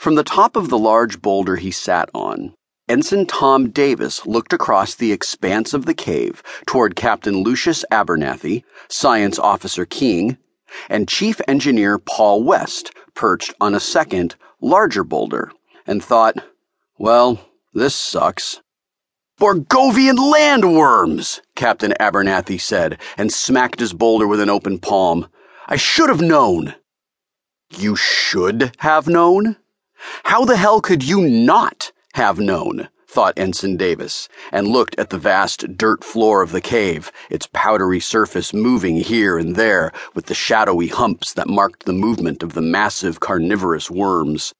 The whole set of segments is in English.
From the top of the large boulder he sat on, Ensign Tom Davis looked across the expanse of the cave toward Captain Lucius Abernathy, Science Officer King, and Chief Engineer Paul West perched on a second, larger boulder, and thought, well, this sucks. Borgovian landworms, Captain Abernathy said, and smacked his boulder with an open palm. I should have known. You should have known? How the hell could you not have known? thought Ensign Davis, and looked at the vast dirt floor of the cave, its powdery surface moving here and there with the shadowy humps that marked the movement of the massive carnivorous worms.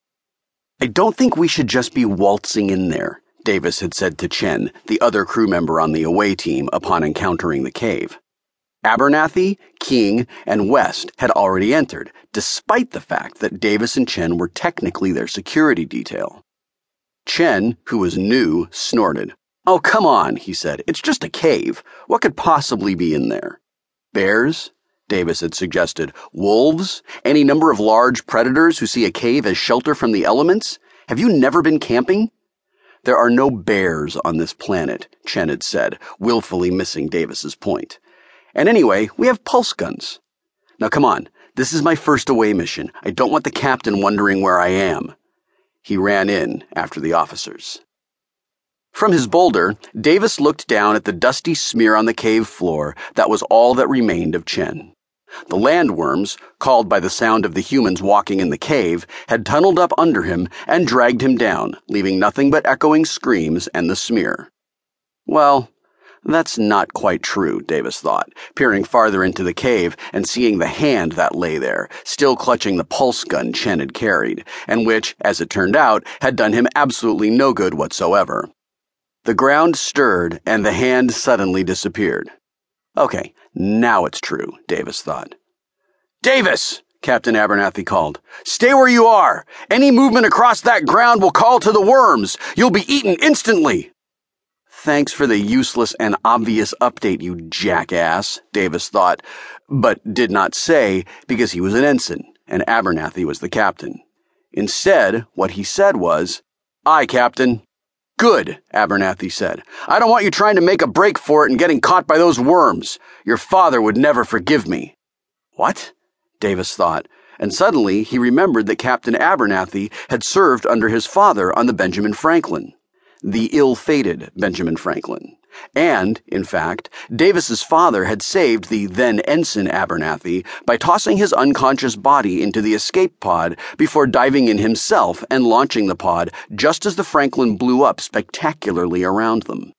I don't think we should just be waltzing in there, Davis had said to Chen, the other crew member on the away team, upon encountering the cave. Abernathy, King, and West had already entered, despite the fact that Davis and Chen were technically their security detail. Chen, who was new, snorted. Oh, come on, he said. It's just a cave. What could possibly be in there? Bears? Davis had suggested. Wolves? Any number of large predators who see a cave as shelter from the elements? Have you never been camping? There are no bears on this planet, Chen had said, willfully missing Davis's point. And anyway, we have pulse guns. Now come on, this is my first away mission. I don't want the captain wondering where I am. He ran in after the officers. From his boulder, Davis looked down at the dusty smear on the cave floor that was all that remained of Chen. The landworms, called by the sound of the humans walking in the cave, had tunneled up under him and dragged him down, leaving nothing but echoing screams and the smear. Well, that's not quite true, Davis thought, peering farther into the cave and seeing the hand that lay there, still clutching the pulse gun Chen had carried, and which, as it turned out, had done him absolutely no good whatsoever. The ground stirred and the hand suddenly disappeared. Okay, now it's true, Davis thought. Davis! Captain Abernathy called. Stay where you are! Any movement across that ground will call to the worms! You'll be eaten instantly! Thanks for the useless and obvious update, you jackass, Davis thought, but did not say because he was an ensign and Abernathy was the captain. Instead, what he said was, Aye, Captain. Good, Abernathy said. I don't want you trying to make a break for it and getting caught by those worms. Your father would never forgive me. What? Davis thought, and suddenly he remembered that Captain Abernathy had served under his father on the Benjamin Franklin the ill-fated Benjamin Franklin. And, in fact, Davis's father had saved the then ensign Abernathy by tossing his unconscious body into the escape pod before diving in himself and launching the pod just as the Franklin blew up spectacularly around them.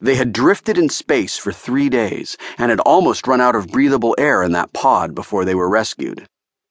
They had drifted in space for three days and had almost run out of breathable air in that pod before they were rescued.